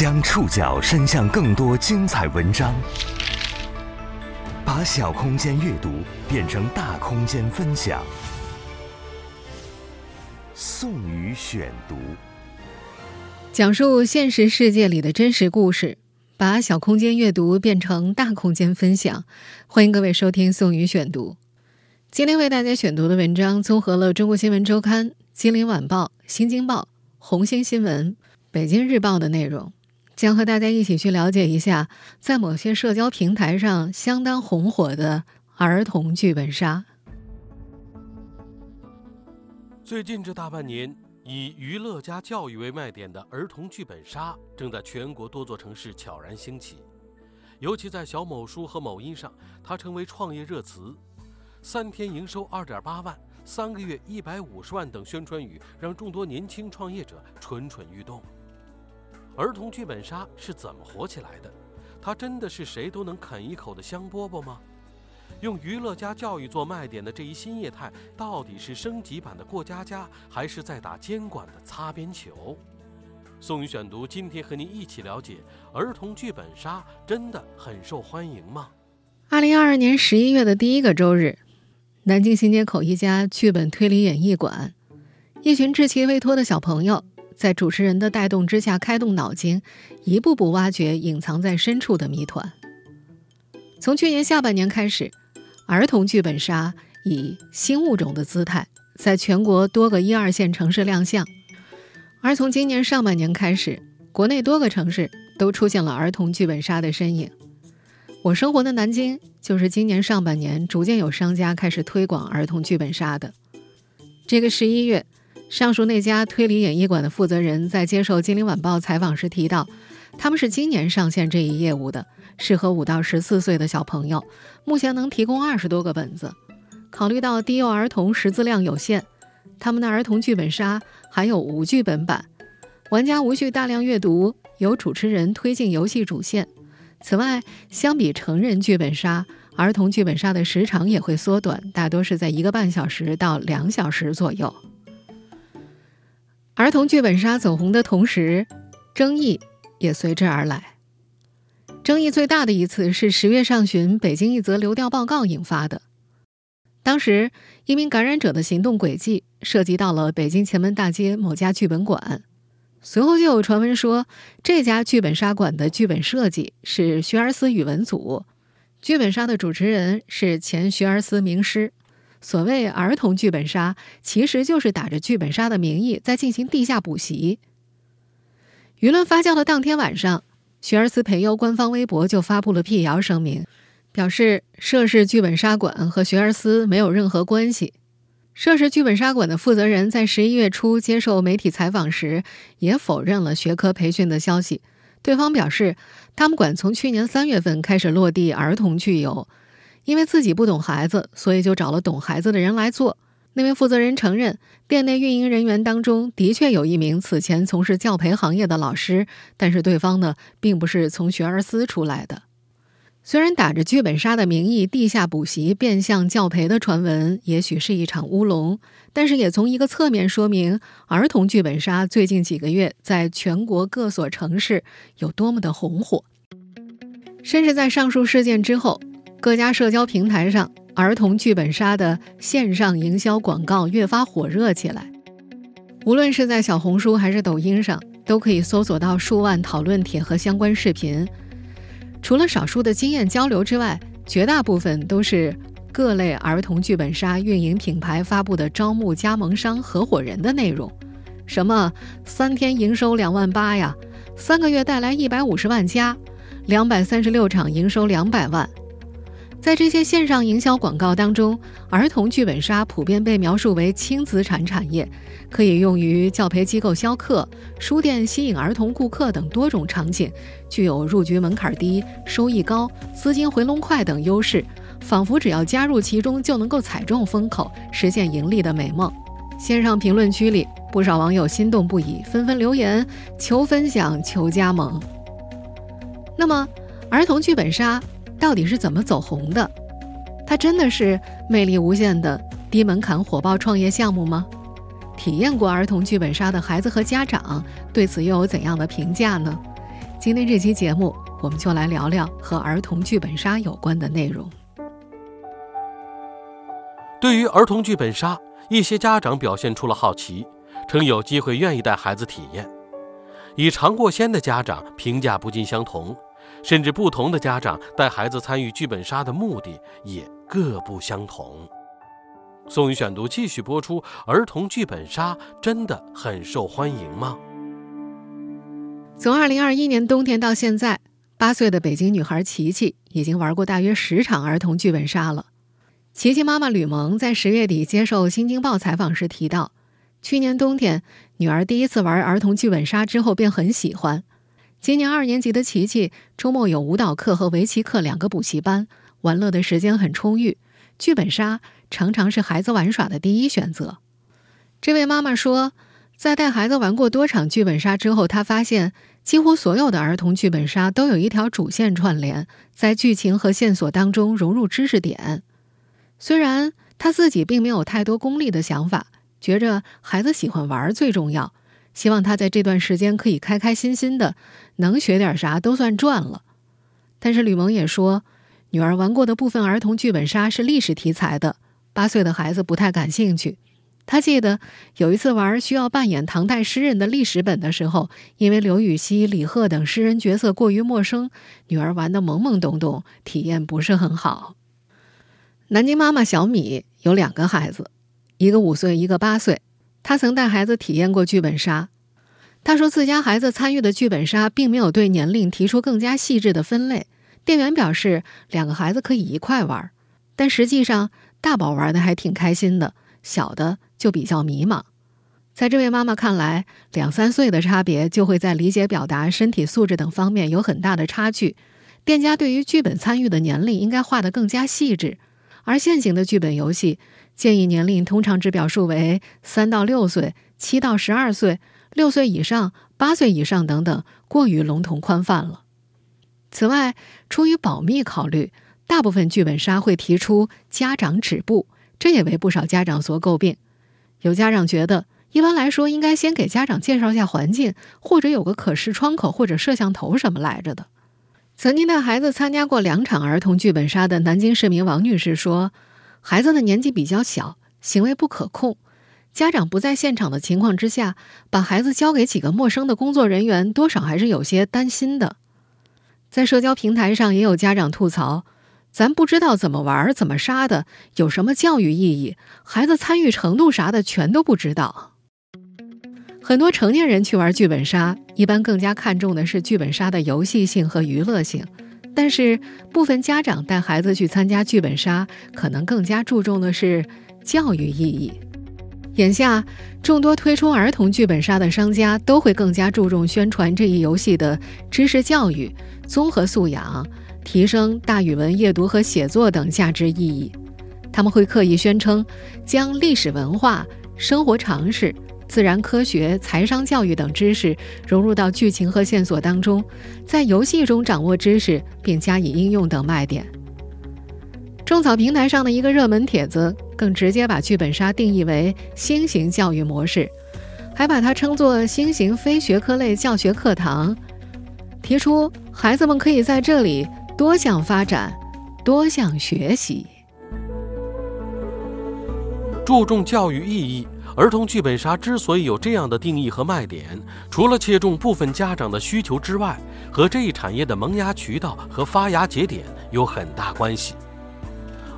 将触角伸向更多精彩文章，把小空间阅读变成大空间分享。宋宇选读，讲述现实世界里的真实故事，把小空间阅读变成大空间分享。欢迎各位收听宋宇选读。今天为大家选读的文章综合了《中国新闻周刊》、《金陵晚报》、《新京报》、《红星新闻》、《北京日报》的内容。将和大家一起去了解一下，在某些社交平台上相当红火的儿童剧本杀。最近这大半年，以娱乐加教育为卖点的儿童剧本杀正在全国多座城市悄然兴起，尤其在小某书和某音上，它成为创业热词。三天营收二点八万，三个月一百五十万等宣传语，让众多年轻创业者蠢蠢欲动。儿童剧本杀是怎么火起来的？它真的是谁都能啃一口的香饽饽吗？用娱乐加教育做卖点的这一新业态，到底是升级版的过家家，还是在打监管的擦边球？宋宇选读今天和您一起了解：儿童剧本杀真的很受欢迎吗？二零二二年十一月的第一个周日，南京新街口一家剧本推理演绎馆，一群稚气未脱的小朋友。在主持人的带动之下，开动脑筋，一步步挖掘隐藏在深处的谜团。从去年下半年开始，儿童剧本杀以新物种的姿态，在全国多个一二线城市亮相。而从今年上半年开始，国内多个城市都出现了儿童剧本杀的身影。我生活的南京，就是今年上半年逐渐有商家开始推广儿童剧本杀的。这个十一月。上述那家推理演艺馆的负责人在接受《金陵晚报》采访时提到，他们是今年上线这一业务的，适合五到十四岁的小朋友，目前能提供二十多个本子。考虑到低幼儿童识字量有限，他们的儿童剧本杀还有无剧本版，玩家无需大量阅读，由主持人推进游戏主线。此外，相比成人剧本杀，儿童剧本杀的时长也会缩短，大多是在一个半小时到两小时左右。儿童剧本杀走红的同时，争议也随之而来。争议最大的一次是十月上旬北京一则流调报告引发的。当时，一名感染者的行动轨迹涉及到了北京前门大街某家剧本馆。随后就有传闻说，这家剧本杀馆的剧本设计是学而思语文组，剧本杀的主持人是前学而思名师。所谓儿童剧本杀，其实就是打着剧本杀的名义在进行地下补习。舆论发酵的当天晚上，学而思培优官方微博就发布了辟谣声明，表示涉事剧本杀馆和学而思没有任何关系。涉事剧本杀馆的负责人在十一月初接受媒体采访时，也否认了学科培训的消息。对方表示，他们馆从去年三月份开始落地儿童剧游。因为自己不懂孩子，所以就找了懂孩子的人来做。那位负责人承认，店内运营人员当中的确有一名此前从事教培行业的老师，但是对方呢，并不是从学而思出来的。虽然打着剧本杀的名义地下补习、变相教培的传闻，也许是一场乌龙，但是也从一个侧面说明，儿童剧本杀最近几个月在全国各所城市有多么的红火。甚至在上述事件之后。各家社交平台上，儿童剧本杀的线上营销广告越发火热起来。无论是在小红书还是抖音上，都可以搜索到数万讨论帖和相关视频。除了少数的经验交流之外，绝大部分都是各类儿童剧本杀运营品牌发布的招募加盟商合伙人的内容，什么三天营收两万八呀，三个月带来一百五十万加，两百三十六场营收两百万。在这些线上营销广告当中，儿童剧本杀普遍被描述为轻资产产业，可以用于教培机构销课、书店吸引儿童顾客等多种场景，具有入局门槛低、收益高、资金回笼快等优势，仿佛只要加入其中就能够踩中风口，实现盈利的美梦。线上评论区里，不少网友心动不已，纷纷留言求分享、求加盟。那么，儿童剧本杀？到底是怎么走红的？它真的是魅力无限的低门槛火爆创业项目吗？体验过儿童剧本杀的孩子和家长对此又有怎样的评价呢？今天这期节目，我们就来聊聊和儿童剧本杀有关的内容。对于儿童剧本杀，一些家长表现出了好奇，称有机会愿意带孩子体验。已尝过鲜的家长评价不尽相同，甚至不同的家长带孩子参与剧本杀的目的也各不相同。宋宇选读继续播出：儿童剧本杀真的很受欢迎吗？从二零二一年冬天到现在，八岁的北京女孩琪琪已经玩过大约十场儿童剧本杀了。琪琪妈妈吕萌在十月底接受《新京报》采访时提到，去年冬天女儿第一次玩儿童剧本杀之后便很喜欢。今年二年级的琪琪周末有舞蹈课和围棋课两个补习班，玩乐的时间很充裕，剧本杀常常是孩子玩耍的第一选择。这位妈妈说，在带孩子玩过多场剧本杀之后，她发现几乎所有的儿童剧本杀都有一条主线串联，在剧情和线索当中融入知识点。虽然他自己并没有太多功利的想法，觉着孩子喜欢玩最重要，希望他在这段时间可以开开心心的，能学点啥都算赚了。但是吕蒙也说，女儿玩过的部分儿童剧本杀是历史题材的，八岁的孩子不太感兴趣。他记得有一次玩需要扮演唐代诗人的历史本的时候，因为刘禹锡、李贺等诗人角色过于陌生，女儿玩的懵懵懂懂，体验不是很好。南京妈妈小米有两个孩子，一个五岁，一个八岁。他曾带孩子体验过剧本杀。他说自家孩子参与的剧本杀并没有对年龄提出更加细致的分类。店员表示两个孩子可以一块玩，但实际上大宝玩的还挺开心的，小的就比较迷茫。在这位妈妈看来，两三岁的差别就会在理解、表达、身体素质等方面有很大的差距。店家对于剧本参与的年龄应该画得更加细致。而现行的剧本游戏建议年龄通常只表述为三到六岁、七到十二岁、六岁以上、八岁以上等等，过于笼统宽泛了。此外，出于保密考虑，大部分剧本杀会提出家长止步，这也为不少家长所诟病。有家长觉得，一般来说应该先给家长介绍一下环境，或者有个可视窗口或者摄像头什么来着的。曾经带孩子参加过两场儿童剧本杀的南京市民王女士说：“孩子的年纪比较小，行为不可控，家长不在现场的情况之下，把孩子交给几个陌生的工作人员，多少还是有些担心的。”在社交平台上，也有家长吐槽：“咱不知道怎么玩、怎么杀的，有什么教育意义？孩子参与程度啥的，全都不知道。”很多成年人去玩剧本杀，一般更加看重的是剧本杀的游戏性和娱乐性。但是，部分家长带孩子去参加剧本杀，可能更加注重的是教育意义。眼下，众多推出儿童剧本杀的商家都会更加注重宣传这一游戏的知识教育、综合素养、提升大语文阅读和写作等价值意义。他们会刻意宣称，将历史文化、生活常识。自然科学、财商教育等知识融入到剧情和线索当中，在游戏中掌握知识并加以应用等卖点。种草平台上的一个热门帖子更直接把剧本杀定义为新型教育模式，还把它称作新型非学科类教学课堂，提出孩子们可以在这里多项发展、多项学习，注重教育意义。儿童剧本杀之所以有这样的定义和卖点，除了切中部分家长的需求之外，和这一产业的萌芽渠道和发芽节点有很大关系。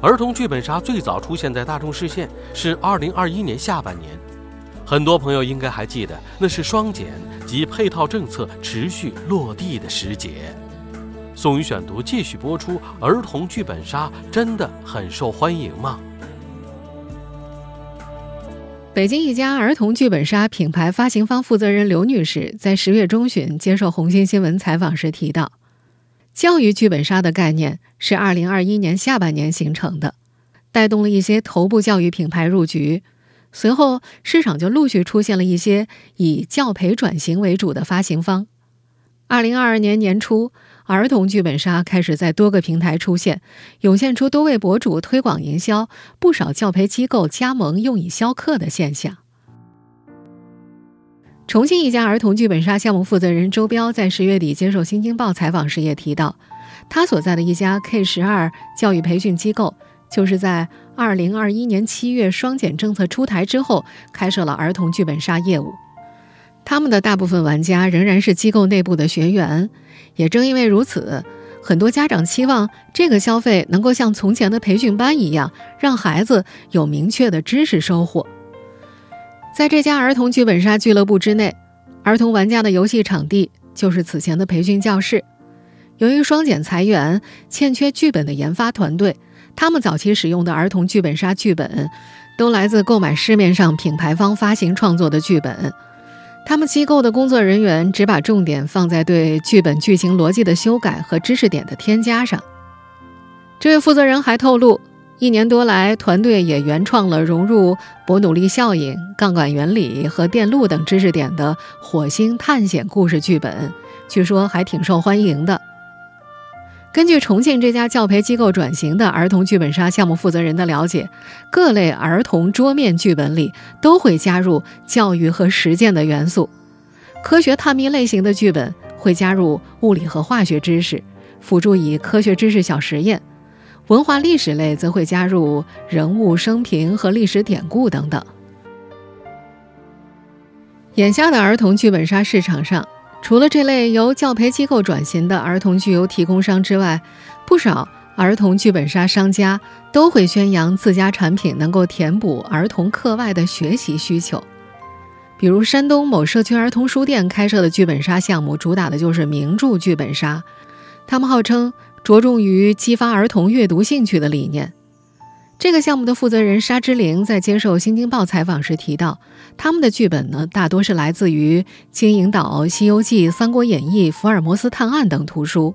儿童剧本杀最早出现在大众视线是2021年下半年，很多朋友应该还记得，那是双减及配套政策持续落地的时节。宋宇选读继续播出：儿童剧本杀真的很受欢迎吗？北京一家儿童剧本杀品牌发行方负责人刘女士在十月中旬接受红星新闻采访时提到，教育剧本杀的概念是二零二一年下半年形成的，带动了一些头部教育品牌入局。随后，市场就陆续出现了一些以教培转型为主的发行方。二零二二年年初。儿童剧本杀开始在多个平台出现，涌现出多位博主推广营销，不少教培机构加盟用以销课的现象。重庆一家儿童剧本杀项目负责人周彪在十月底接受《新京报》采访时也提到，他所在的一家 K 十二教育培训机构，就是在二零二一年七月双减政策出台之后，开设了儿童剧本杀业务。他们的大部分玩家仍然是机构内部的学员，也正因为如此，很多家长期望这个消费能够像从前的培训班一样，让孩子有明确的知识收获。在这家儿童剧本杀俱乐部之内，儿童玩家的游戏场地就是此前的培训教室。由于双减裁员，欠缺剧本的研发团队，他们早期使用的儿童剧本杀剧本，都来自购买市面上品牌方发行创作的剧本。他们机构的工作人员只把重点放在对剧本剧情逻辑的修改和知识点的添加上。这位负责人还透露，一年多来，团队也原创了融入伯努利效应、杠杆原理和电路等知识点的火星探险故事剧本，据说还挺受欢迎的。根据重庆这家教培机构转型的儿童剧本杀项目负责人的了解，各类儿童桌面剧本里都会加入教育和实践的元素。科学探秘类型的剧本会加入物理和化学知识，辅助以科学知识小实验；文化历史类则会加入人物生平和历史典故等等。眼下的儿童剧本杀市场上。除了这类由教培机构转型的儿童剧游提供商之外，不少儿童剧本杀商家都会宣扬自家产品能够填补儿童课外的学习需求。比如，山东某社区儿童书店开设的剧本杀项目，主打的就是名著剧本杀。他们号称着重于激发儿童阅读兴趣的理念。这个项目的负责人沙之灵在接受《新京报》采访时提到，他们的剧本呢，大多是来自于《金银岛》《西游记》《三国演义》《福尔摩斯探案》等图书。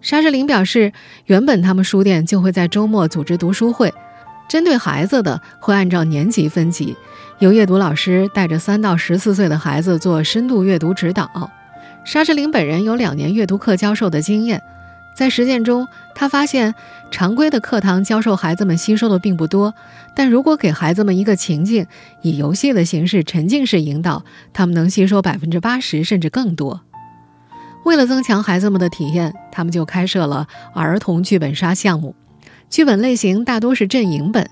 沙之灵表示，原本他们书店就会在周末组织读书会，针对孩子的会按照年级分级，由阅读老师带着三到十四岁的孩子做深度阅读指导。沙之灵本人有两年阅读课教授的经验。在实践中，他发现常规的课堂教授孩子们吸收的并不多，但如果给孩子们一个情境，以游戏的形式沉浸式引导，他们能吸收百分之八十甚至更多。为了增强孩子们的体验，他们就开设了儿童剧本杀项目，剧本类型大多是阵营本，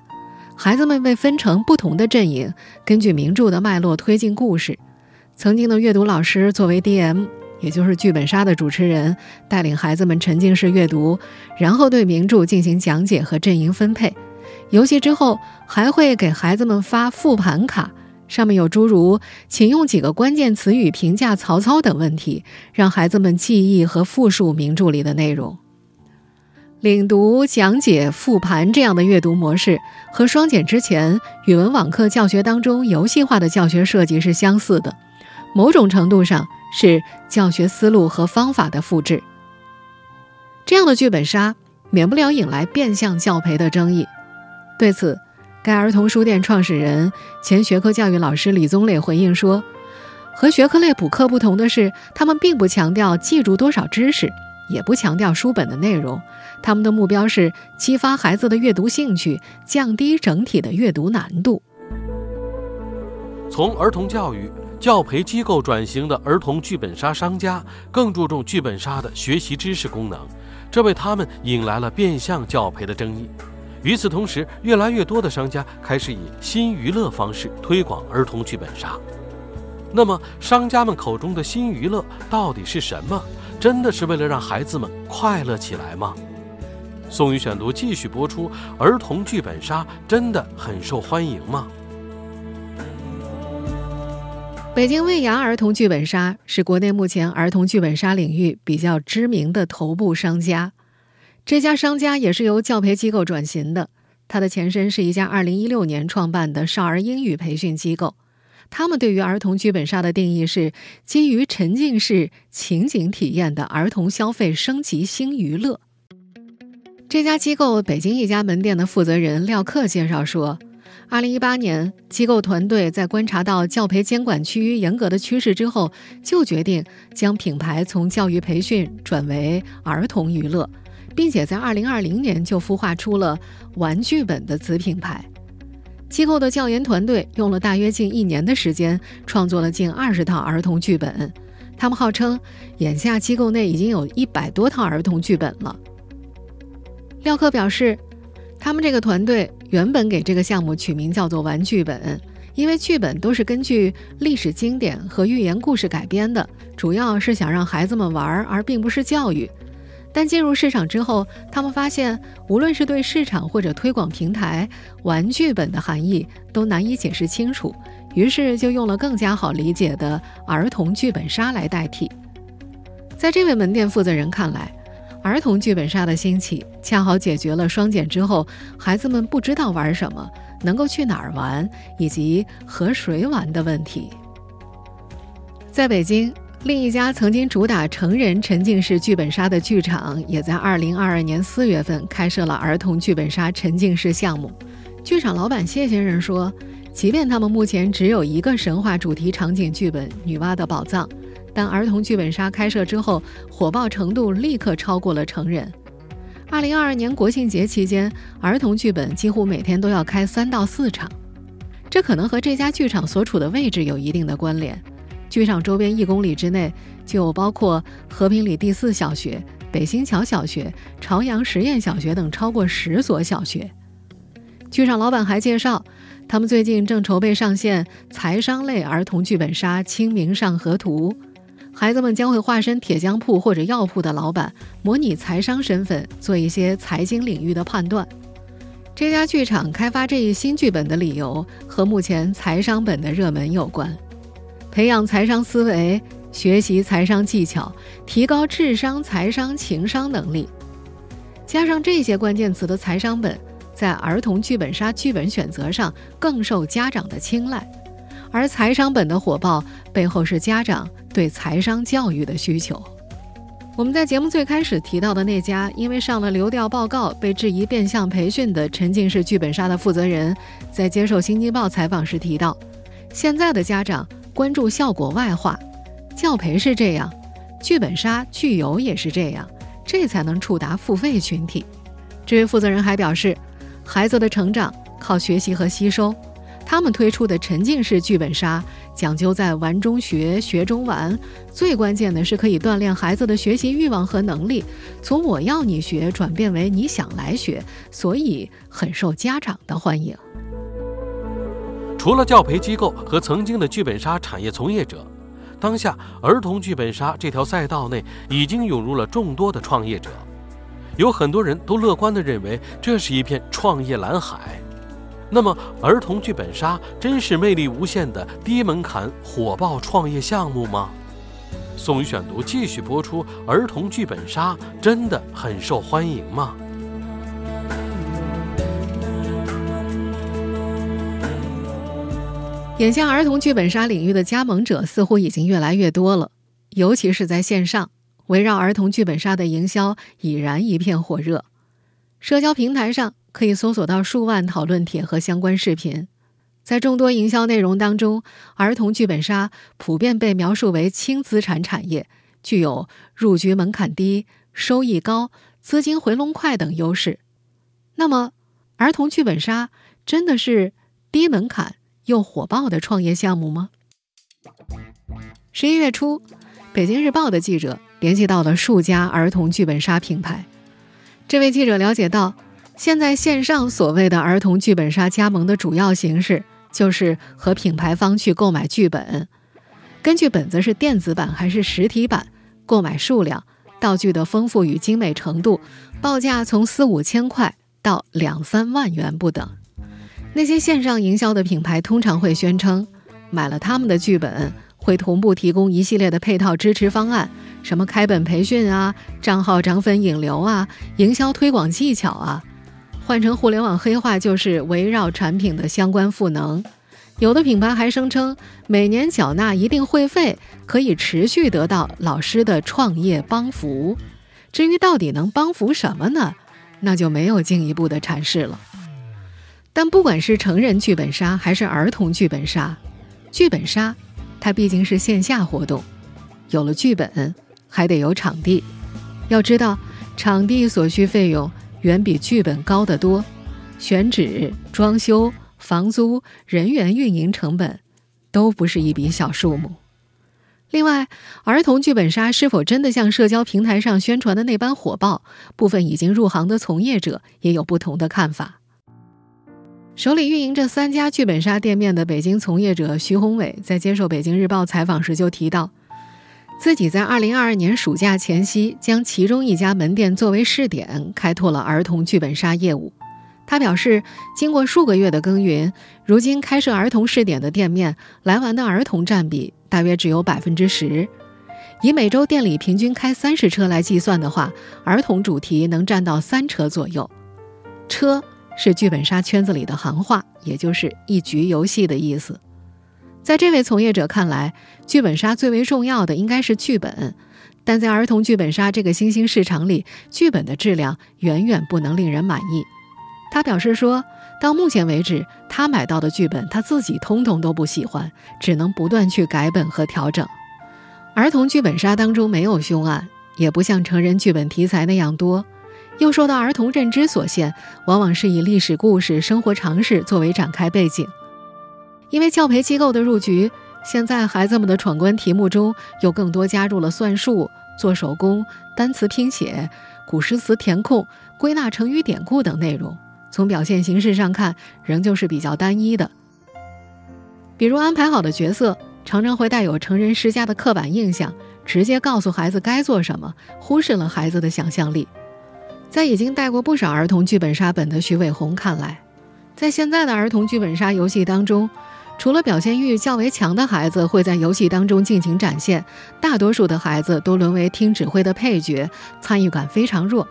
孩子们被分成不同的阵营，根据名著的脉络推进故事。曾经的阅读老师作为 DM。也就是剧本杀的主持人带领孩子们沉浸式阅读，然后对名著进行讲解和阵营分配。游戏之后还会给孩子们发复盘卡，上面有诸如“请用几个关键词语评价曹操”等问题，让孩子们记忆和复述名著里的内容。领读、讲解、复盘这样的阅读模式，和双减之前语文网课教学当中游戏化的教学设计是相似的，某种程度上。是教学思路和方法的复制。这样的剧本杀免不了引来变相教培的争议。对此，该儿童书店创始人、前学科教育老师李宗磊回应说：“和学科类补课不同的是，他们并不强调记住多少知识，也不强调书本的内容。他们的目标是激发孩子的阅读兴趣，降低整体的阅读难度。”从儿童教育。教培机构转型的儿童剧本杀商家更注重剧本杀的学习知识功能，这为他们引来了变相教培的争议。与此同时，越来越多的商家开始以新娱乐方式推广儿童剧本杀。那么，商家们口中的新娱乐到底是什么？真的是为了让孩子们快乐起来吗？宋宇选读继续播出：儿童剧本杀真的很受欢迎吗？北京魏阳儿童剧本杀是国内目前儿童剧本杀领域比较知名的头部商家。这家商家也是由教培机构转型的，它的前身是一家2016年创办的少儿英语培训机构。他们对于儿童剧本杀的定义是基于沉浸式情景体验的儿童消费升级新娱乐。这家机构北京一家门店的负责人廖克介绍说。二零一八年，机构团队在观察到教培监管趋于严格的趋势之后，就决定将品牌从教育培训转为儿童娱乐，并且在二零二零年就孵化出了玩具本的子品牌。机构的教研团队用了大约近一年的时间，创作了近二十套儿童剧本。他们号称，眼下机构内已经有一百多套儿童剧本了。廖克表示，他们这个团队原本给这个项目取名叫做“玩剧本”，因为剧本都是根据历史经典和寓言故事改编的，主要是想让孩子们玩，而并不是教育。但进入市场之后，他们发现，无论是对市场或者推广平台，玩剧本的含义都难以解释清楚，于是就用了更加好理解的儿童剧本杀来代替。在这位门店负责人看来，儿童剧本杀的兴起，恰好解决了双减之后孩子们不知道玩什么、能够去哪儿玩以及和谁玩的问题。在北京。另一家曾经主打成人沉浸式剧本杀的剧场，也在2022年4月份开设了儿童剧本杀沉浸式项目。剧场老板谢先生说：“即便他们目前只有一个神话主题场景剧本《女娲的宝藏》，但儿童剧本杀开设之后，火爆程度立刻超过了成人。2022年国庆节期间，儿童剧本几乎每天都要开三到四场，这可能和这家剧场所处的位置有一定的关联。”剧场周边一公里之内就包括和平里第四小学、北新桥小学、朝阳实验小学等超过十所小学。剧场老板还介绍，他们最近正筹备上线财商类儿童剧本杀《清明上河图》，孩子们将会化身铁匠铺或者药铺的老板，模拟财商身份，做一些财经领域的判断。这家剧场开发这一新剧本的理由和目前财商本的热门有关。培养财商思维，学习财商技巧，提高智商、财商、情商能力。加上这些关键词的财商本，在儿童剧本杀剧本选择上更受家长的青睐。而财商本的火爆背后是家长对财商教育的需求。我们在节目最开始提到的那家因为上了流调报告被质疑变相培训的沉浸式剧本杀的负责人，在接受《新京报》采访时提到，现在的家长。关注效果外化，教培是这样，剧本杀、剧游也是这样，这才能触达付费群体。这位负责人还表示，孩子的成长靠学习和吸收，他们推出的沉浸式剧本杀讲究在玩中学、学中玩，最关键的是可以锻炼孩子的学习欲望和能力，从我要你学转变为你想来学，所以很受家长的欢迎。除了教培机构和曾经的剧本杀产业从业者，当下儿童剧本杀这条赛道内已经涌入了众多的创业者，有很多人都乐观地认为这是一片创业蓝海。那么，儿童剧本杀真是魅力无限的低门槛火爆创业项目吗？宋宇选读继续播出：儿童剧本杀真的很受欢迎吗？眼下，儿童剧本杀领域的加盟者似乎已经越来越多了，尤其是在线上，围绕儿童剧本杀的营销已然一片火热。社交平台上可以搜索到数万讨论帖和相关视频。在众多营销内容当中，儿童剧本杀普遍被描述为轻资产产业，具有入局门槛低、收益高、资金回笼快等优势。那么，儿童剧本杀真的是低门槛？又火爆的创业项目吗？十一月初，北京日报的记者联系到了数家儿童剧本杀品牌。这位记者了解到，现在线上所谓的儿童剧本杀加盟的主要形式，就是和品牌方去购买剧本，根据本子是电子版还是实体版，购买数量、道具的丰富与精美程度，报价从四五千块到两三万元不等。那些线上营销的品牌通常会宣称，买了他们的剧本会同步提供一系列的配套支持方案，什么开本培训啊、账号涨粉引流啊、营销推广技巧啊，换成互联网黑话就是围绕产品的相关赋能。有的品牌还声称，每年缴纳一定会费可以持续得到老师的创业帮扶。至于到底能帮扶什么呢？那就没有进一步的阐释了。但不管是成人剧本杀还是儿童剧本杀，剧本杀它毕竟是线下活动，有了剧本还得有场地。要知道，场地所需费用远比剧本高得多，选址、装修、房租、人员运营成本，都不是一笔小数目。另外，儿童剧本杀是否真的像社交平台上宣传的那般火爆，部分已经入行的从业者也有不同的看法。手里运营着三家剧本杀店面的北京从业者徐宏伟在接受北京日报采访时就提到，自己在2022年暑假前夕将其中一家门店作为试点，开拓了儿童剧本杀业务。他表示，经过数个月的耕耘，如今开设儿童试点的店面来玩的儿童占比大约只有百分之十。以每周店里平均开三十车来计算的话，儿童主题能占到三车左右。车是剧本杀圈子里的行话，也就是一局游戏的意思。在这位从业者看来，剧本杀最为重要的应该是剧本，但在儿童剧本杀这个新兴市场里，剧本的质量远远不能令人满意。他表示说，到目前为止，他买到的剧本他自己通通都不喜欢，只能不断去改本和调整。儿童剧本杀当中没有凶案，也不像成人剧本题材那样多，又受到儿童认知所限，往往是以历史故事、生活常识作为展开背景。因为教培机构的入局，现在孩子们的闯关题目中又更多加入了算术、做手工、单词拼写、古诗词填空、归纳成语典故等内容。从表现形式上看，仍旧是比较单一的。比如安排好的角色，常常会带有成人施加的刻板印象，直接告诉孩子该做什么，忽视了孩子的想象力。在已经带过不少儿童剧本杀本的徐伟红看来，在现在的儿童剧本杀游戏当中，除了表现欲较为强的孩子会在游戏当中尽情展现，大多数的孩子都沦为听指挥的配角，参与感非常弱。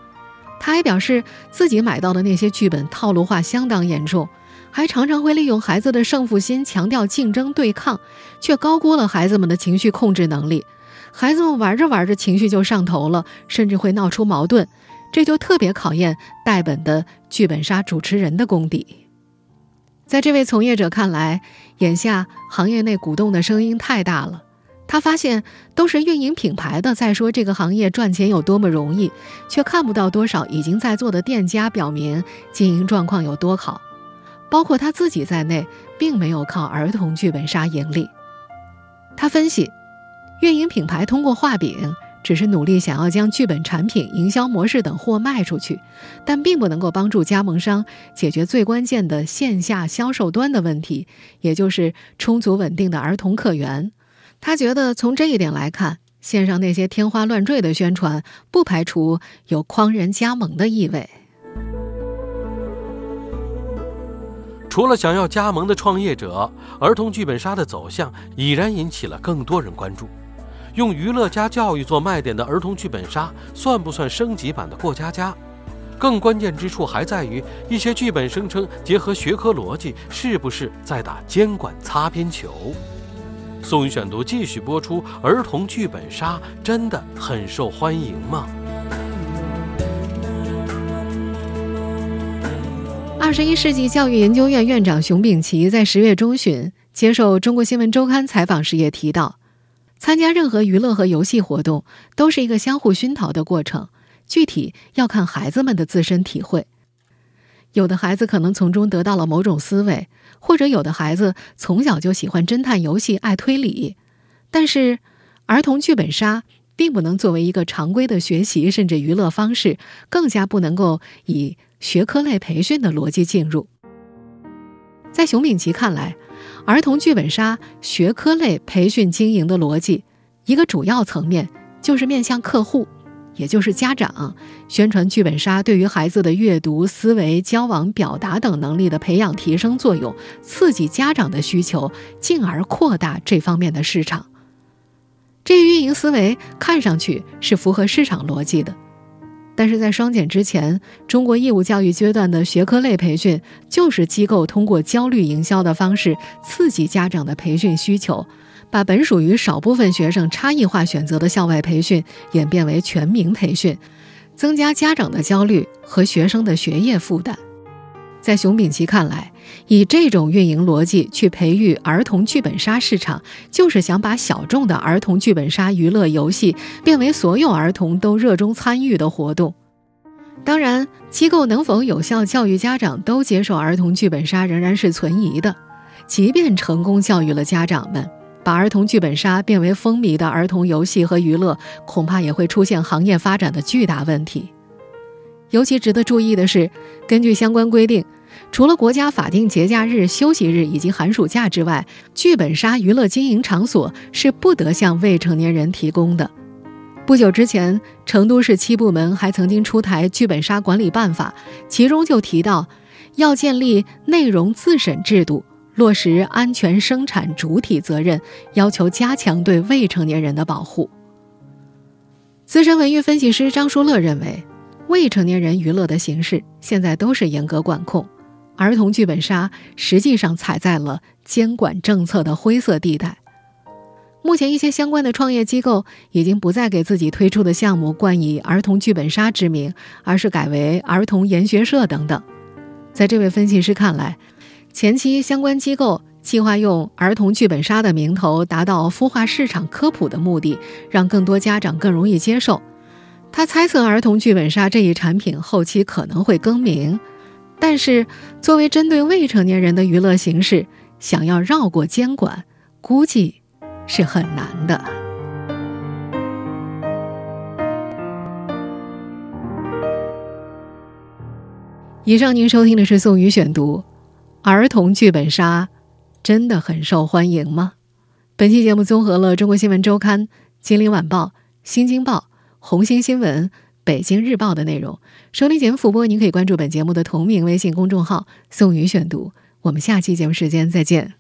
他还表示，自己买到的那些剧本套路化相当严重，还常常会利用孩子的胜负心，强调竞争对抗，却高估了孩子们的情绪控制能力。孩子们玩着玩着情绪就上头了，甚至会闹出矛盾，这就特别考验带本的剧本杀主持人的功底。在这位从业者看来，眼下行业内鼓动的声音太大了。他发现都是运营品牌的在说这个行业赚钱有多么容易，却看不到多少已经在做的店家表明经营状况有多好。包括他自己在内，并没有靠儿童剧本杀盈利。他分析，运营品牌通过画饼，只是努力想要将剧本产品、营销模式等货卖出去，但并不能够帮助加盟商解决最关键的线下销售端的问题，也就是充足稳定的儿童客源。他觉得，从这一点来看，线上那些天花乱坠的宣传，不排除有诓人加盟的意味。除了想要加盟的创业者，儿童剧本杀的走向已然引起了更多人关注。用娱乐加教育做卖点的儿童剧本杀，算不算升级版的过家家？更关键之处还在于，一些剧本声称结合学科逻辑，是不是在打监管擦边球？宋宇选读继续播出。儿童剧本杀真的很受欢迎吗？二十一世纪教育研究院院长熊丙奇在十月中旬接受《中国新闻周刊》采访时也提到，参加任何娱乐和游戏活动都是一个相互熏陶的过程，具体要看孩子们的自身体会。有的孩子可能从中得到了某种思维。或者有的孩子从小就喜欢侦探游戏、爱推理，但是儿童剧本杀并不能作为一个常规的学习甚至娱乐方式，更加不能够以学科类培训的逻辑进入。在熊敏奇看来，儿童剧本杀学科类培训经营的逻辑，一个主要层面就是面向客户。也就是家长宣传剧本杀对于孩子的阅读、思维、交往、表达等能力的培养提升作用，刺激家长的需求，进而扩大这方面的市场。这运营思维看上去是符合市场逻辑的，但是在双减之前，中国义务教育阶段的学科类培训就是机构通过焦虑营销的方式刺激家长的培训需求。把本属于少部分学生差异化选择的校外培训演变为全民培训，增加家长的焦虑和学生的学业负担。在熊丙奇看来，以这种运营逻辑去培育儿童剧本杀市场，就是想把小众的儿童剧本杀娱乐游戏变为所有儿童都热衷参与的活动。当然，机构能否有效教育家长都接受儿童剧本杀仍然是存疑的。即便成功教育了家长们，把儿童剧本杀变为风靡的儿童游戏和娱乐，恐怕也会出现行业发展的巨大问题。尤其值得注意的是，根据相关规定，除了国家法定节假日、休息日以及寒暑假之外，剧本杀娱乐经营场所是不得向未成年人提供的。不久之前，成都市七部门还曾经出台剧本杀管理办法，其中就提到，要建立内容自审制度，落实安全生产主体责任，要求加强对未成年人的保护。资深文娱分析师张书乐认为，未成年人娱乐的形式现在都是严格管控，儿童剧本杀实际上踩在了监管政策的灰色地带。目前，一些相关的创业机构已经不再给自己推出的项目冠以“儿童剧本杀”之名，而是改为“儿童研学社”等等。在这位分析师看来，前期相关机构计划用“儿童剧本杀”的名头，达到孵化市场科普的目的，让更多家长更容易接受。他猜测，儿童剧本杀这一产品后期可能会更名，但是作为针对未成年人的娱乐形式，想要绕过监管，估计。是很难的。以上您收听的是宋宇选读，儿童剧本杀真的很受欢迎吗？本期节目综合了《中国新闻周刊》《金陵晚报》《新京报》《红星新闻》《北京日报》的内容。收听节目复播，您可以关注本节目的同名微信公众号“宋宇选读”。我们下期节目时间再见。